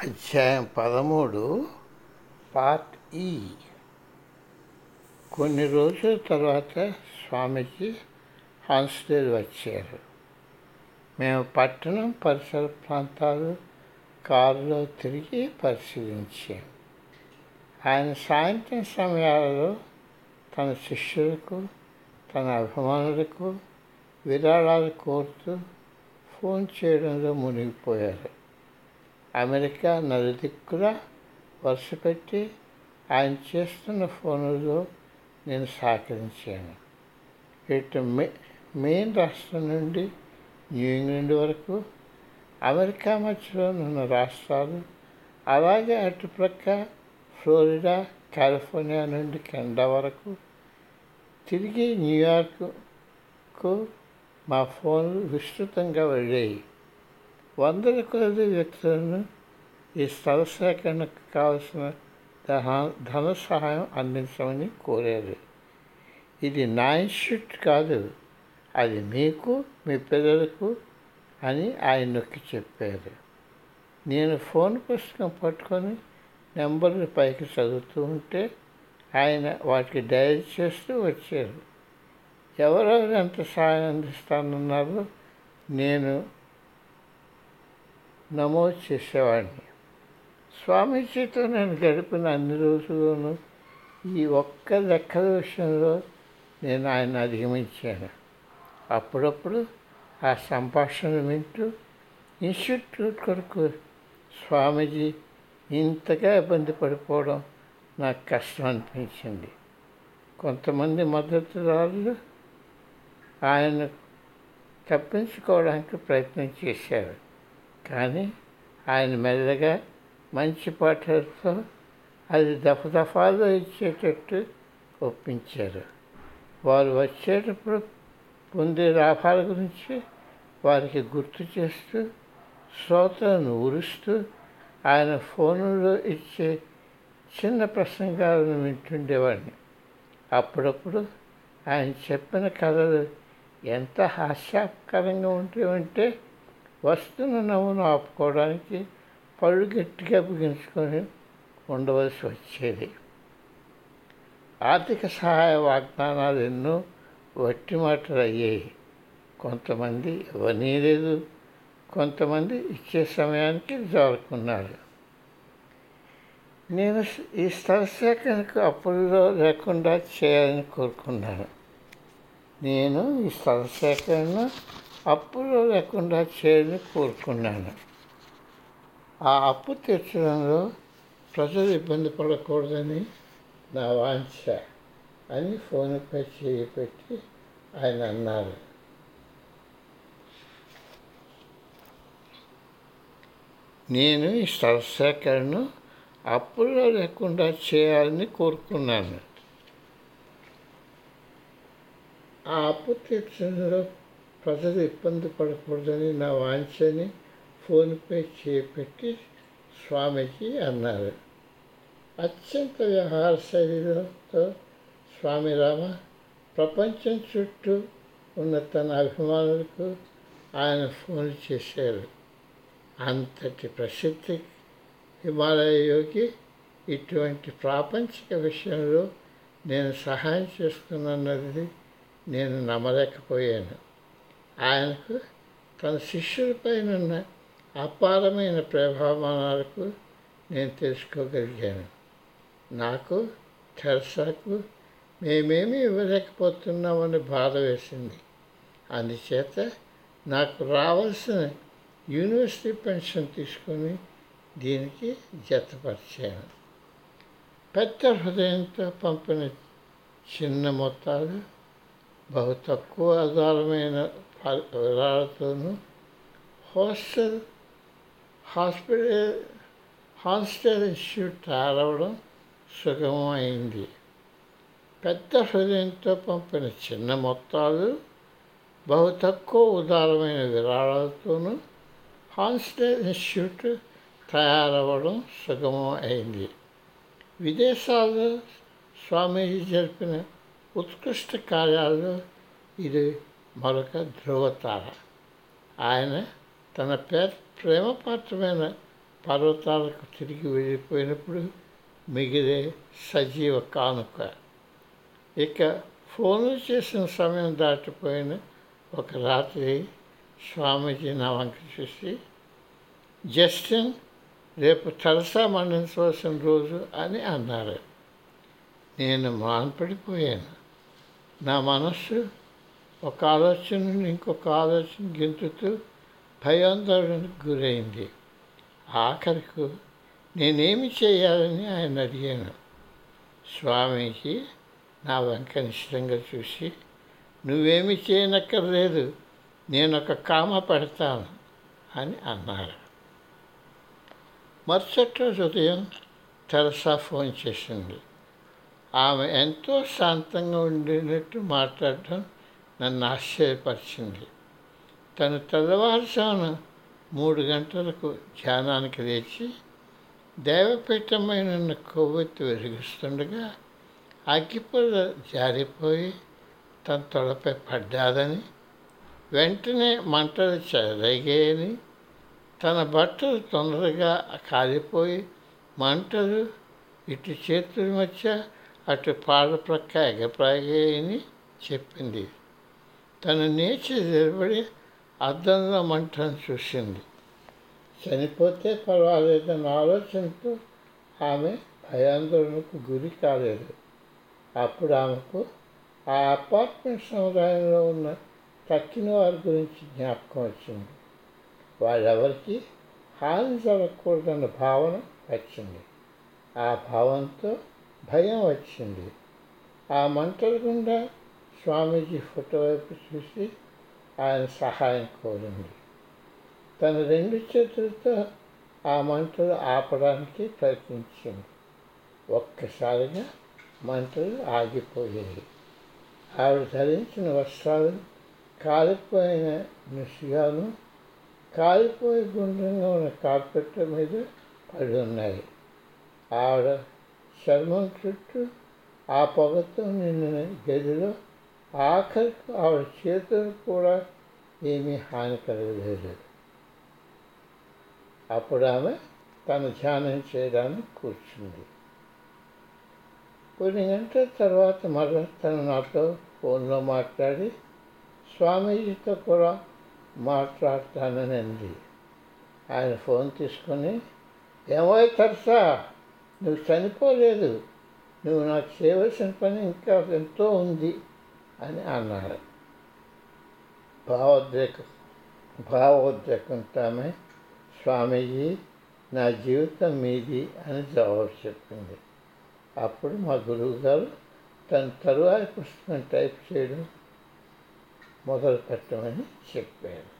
అధ్యాయం పదమూడు పార్ట్ ఈ. కొన్ని రోజుల తర్వాత స్వామికి హాన్స్టేల్ వచ్చారు. మేము పట్టణం పరిసర ప్రాంతాలు కారులో తిరిగి పరిశీలించాం. ఆయన సాయంత్రం సమయాలలో తన శిష్యులకు తన అభిమానులకు విరాళాలు కోరుతూ ఫోన్ చేయడంలో మునిగిపోయారు. అమెరికా నలుదిక్కుల వరుసపెట్టి ఆయన చేస్తున్న ఫోనులో నేను సహకరించాను. ఇటు మే మెయిన్ రాష్ట్రం నుండి న్యూ ఇంగ్లాండ్ వరకు అమెరికా మధ్యలో ఉన్న రాష్ట్రాలు అలాగే అటుప్రక్క ఫ్లోరిడా కాలిఫోర్నియా నుండి కెనడా వరకు తిరిగి న్యూయార్క్కు మా ఫోన్లు విస్తృతంగా వెళ్ళాయి. వందల కొద్ది వ్యక్తులను ఈ స్థల సేకరణకు కావలసిన ధన సహాయం అందించమని కోరారు. ఇది నా ఇన్స్టిట్యూట్ కాదు అది మీకు మీ పిల్లలకు అని ఆయన నొక్కి చెప్పారు. నేను ఫోన్ పుస్తకం పట్టుకొని నెంబర్లు పైకి చదువుతూ ఉంటే ఆయన వాటికి డయల్ చేస్తూ వచ్చారు. ఎవరెవరు ఎంత సహాయం అందిస్తానన్నారో నేను నమోదు చేసేవాడిని స్వామీజీతో నేను గడిపిన అన్ని రోజుల్లోనూ ఈ ఒక్క లెక్కల విషయంలో నేను ఆయన అధిగమించాను. అప్పుడప్పుడు ఆ సంభాషణ వింటూ ఇన్స్టిట్యూట్ కొరకు స్వామీజీ ఇంతగా ఇబ్బంది పడిపోవడం నాకు కష్టం అనిపించింది. కొంతమంది మద్దతుదారులు ఆయన తప్పించుకోవడానికి ప్రయత్నం చేశారు. కానీ ఆయన మెల్లగా మంచి పాటలతో అది దఫదఫాలో ఇచ్చేటట్టు ఒప్పించారు. వారు వచ్చేటప్పుడు పొందే లాభాల గురించి వారికి గుర్తు చేస్తూ శ్రోతలను ఉరుస్తూ ఆయన ఫోనులో ఇచ్చే చిన్న ప్రసంగాలను వింటుండేవాడిని. అప్పుడప్పుడు ఆయన చెప్పిన కథలు ఎంత హాస్యాకరంగా ఉండేవంటే వస్తున్న నవ్వును ఆపుకోవడానికి పళ్ళు గట్టిగా బిగించుకొని ఉండవలసి వచ్చేది. ఆర్థిక సహాయ వాగ్దానాలు ఎన్నో వట్టి మాటలు అయ్యాయి. కొంతమంది ఇవ్వనీ లేదు కొంతమంది ఇచ్చే సమయానికి జారుకున్నారు నేను ఈ స్థల సేకరణకు అప్పుల్లో లేకుండా చేయాలని కోరుకున్నాను. నేను ఈ స్థల సేకరణ అప్పులు లేకుండా చేయాలని కోరుకున్నాను. ఆ అప్పు తీర్చడంలో ప్రజలు ఇబ్బంది పడకూడదని నా వాంఛ అని ఫోన్పై చేయి పెట్టి ఆయన అన్నారు. నేను ఈ స్థల సేకరణను అప్పుల్లో లేకుండా చేయాలని కోరుకున్నాను. ఆ అప్పు తీర్చడంలో ప్రజలు ఇబ్బంది పడకూడదని నా వాంఛని ఫోన్పే చేపెట్టి స్వామీజీ అన్నారు. అత్యంత వ్యవహార శైలితో స్వామి రామ ప్రపంచం చుట్టూ ఉన్న తన అభిమానులకు ఆయన ఫోన్ చేశారు. అంతటి ప్రసిద్ధి హిమాలయ యోగి ఇటువంటి ప్రాపంచిక విషయంలో నేను సహాయం చేస్తున్నది నేను నమ్మలేకపోయాను. ఆయనకు తన శిష్యులపైనున్న అపారమైన ప్రభావాలకు నేను తెలుసుకోగలిగాను. నాకు తెరసాకు మేమేమీ ఇవ్వలేకపోతున్నామని బాధ వేసింది. అందుచేత నాకు రావాల్సిన యూనివర్సిటీ పెన్షన్ తీసుకొని దీనికి జతపరిచాను. పెద్ద హృదయంతో పంపిన చిన్న మొత్తాలు బహు తక్కువ ఆధారమైన విరాళతోనూ హాస్టల్ హాస్పిటల్ హాస్టల్ ఇన్స్టిట్యూట్ తయారవడం సుగమమైంది. పెద్ద హృదయంతో పంపిన చిన్న మొత్తాలు బహు తక్కువ ఉదారమైన విరాళాలతోనూ హాన్స్టల్ ఇన్స్టిట్యూట్ తయారవ్వడం సుగమం అయింది విదేశాల్లో స్వామీజీ జరిపిన ఉత్కృష్ట కార్యాల్లో ఇది. మరొక ధ్రువతార. ఆయన తన పే ప్రేమపాత్రమైన పర్వతాలకు తిరిగి వెళ్ళిపోయినప్పుడు మిగిలే సజీవ కానుక. ఇక ఫోన్లు చేసిన సమయం దాటిపోయిన ఒక రాత్రి స్వామీజీ నా వంక చూసి జస్టిన్ రేపు తలసా మండించవలసిన రోజు అని అన్నారు. నేను మాన్పడిపోయాను. నా మనస్సు ఒక ఆలోచన నుండి ఇంకొక ఆలోచన గెంతుతూ భయాందోళనకు గురైంది. ఆఖరికి నేనేమి చేయాలని ఆయన అడిగాను. స్వామీజీ నా వంక నిశ్చితంగా చూసి నువ్వేమి చేయనక్కర్లేదు నేను ఒక కామ పెడతాను అని అన్నారు. మరుసటి రోజు ఉదయం తెరసా ఫోన్ చేసింది. ఆమె ఎంతో శాంతంగా ఉండినట్టు మాట్లాడటం నన్ను ఆశ్చర్యపరిచింది. తను తెల్లవారుజామున మూడు గంటలకు ధ్యానానికి లేచి దేవపీఠమైన కొవ్వెత్తి వెలిగిస్తుండగా అగ్గిపొద జారిపోయి తన తొడపై పడ్డాదని వెంటనే మంటలు చెలగాయని తన బట్టలు తొందరగా కాలిపోయి మంటలు ఇటు చేతుల మధ్య అటు పాడ ప్రక్క ఎగప్రాగాయని చెప్పింది. తన నేచి నిలబడి అద్దంలో మంటను చూసింది. చనిపోతే పర్వాలేదన్న ఆలోచనతో ఆమె భయాందోళనకు గురి కాలేదు. అప్పుడు ఆమెకు ఆ అపార్ట్మెంట్ సముదాయంలో ఉన్న తక్కిన వారి గురించి జ్ఞాపకం వచ్చింది. వాళ్ళెవరికి హాని జరగకూడదన్న భావన వచ్చింది. ఆ భావంతో భయం వచ్చింది. ఆ మంటల గుండా స్వామీజీ ఫోటో వైపు చూసి ఆయన సహాయం కోరింది తన రెండు చేతులతో ఆ మంటలు ఆపడానికి ప్రయత్నించింది. ఒక్కసారిగా మంటలు ఆగిపోయాయి. ఆవిడ ధరించిన వస్త్రాలు కాలిపోయిన నిషిగాను కాలిపోయి గుండ్రంగా ఉన్న కార్పెట్ మీద పడి ఉన్నాయి. ఆవిడ చర్మం చుట్టూ ఆ పొగతో నిన్న గదిలో ఆఖరికి ఆవిడ చేతులకు కూడా ఏమీ హాని కలగలేదు అప్పుడు ఆమె తను ధ్యానం చేయడానికి కూర్చుంది కొన్ని గంటల తర్వాత మరల తను నాతో ఫోన్లో మాట్లాడి స్వామీజీతో కూడా మాట్లాడతానని అంది ఆయన ఫోన్ తీసుకొని ఏమో తరసా నువ్వు చనిపోలేదు నువ్వు నాకు చేయవలసిన పని ఇంకా ఎంతో ఉంది అని అన్నారు. భావోద్రేక భావోద్రేకంతో స్వామీజీ నా జీవితం మీది అని జవాబు చెప్పింది. అప్పుడు మా గురువు గారు తన తరువాయి పుస్తకం టైప్ చేయడం మొదలు పెట్టమని చెప్పారు.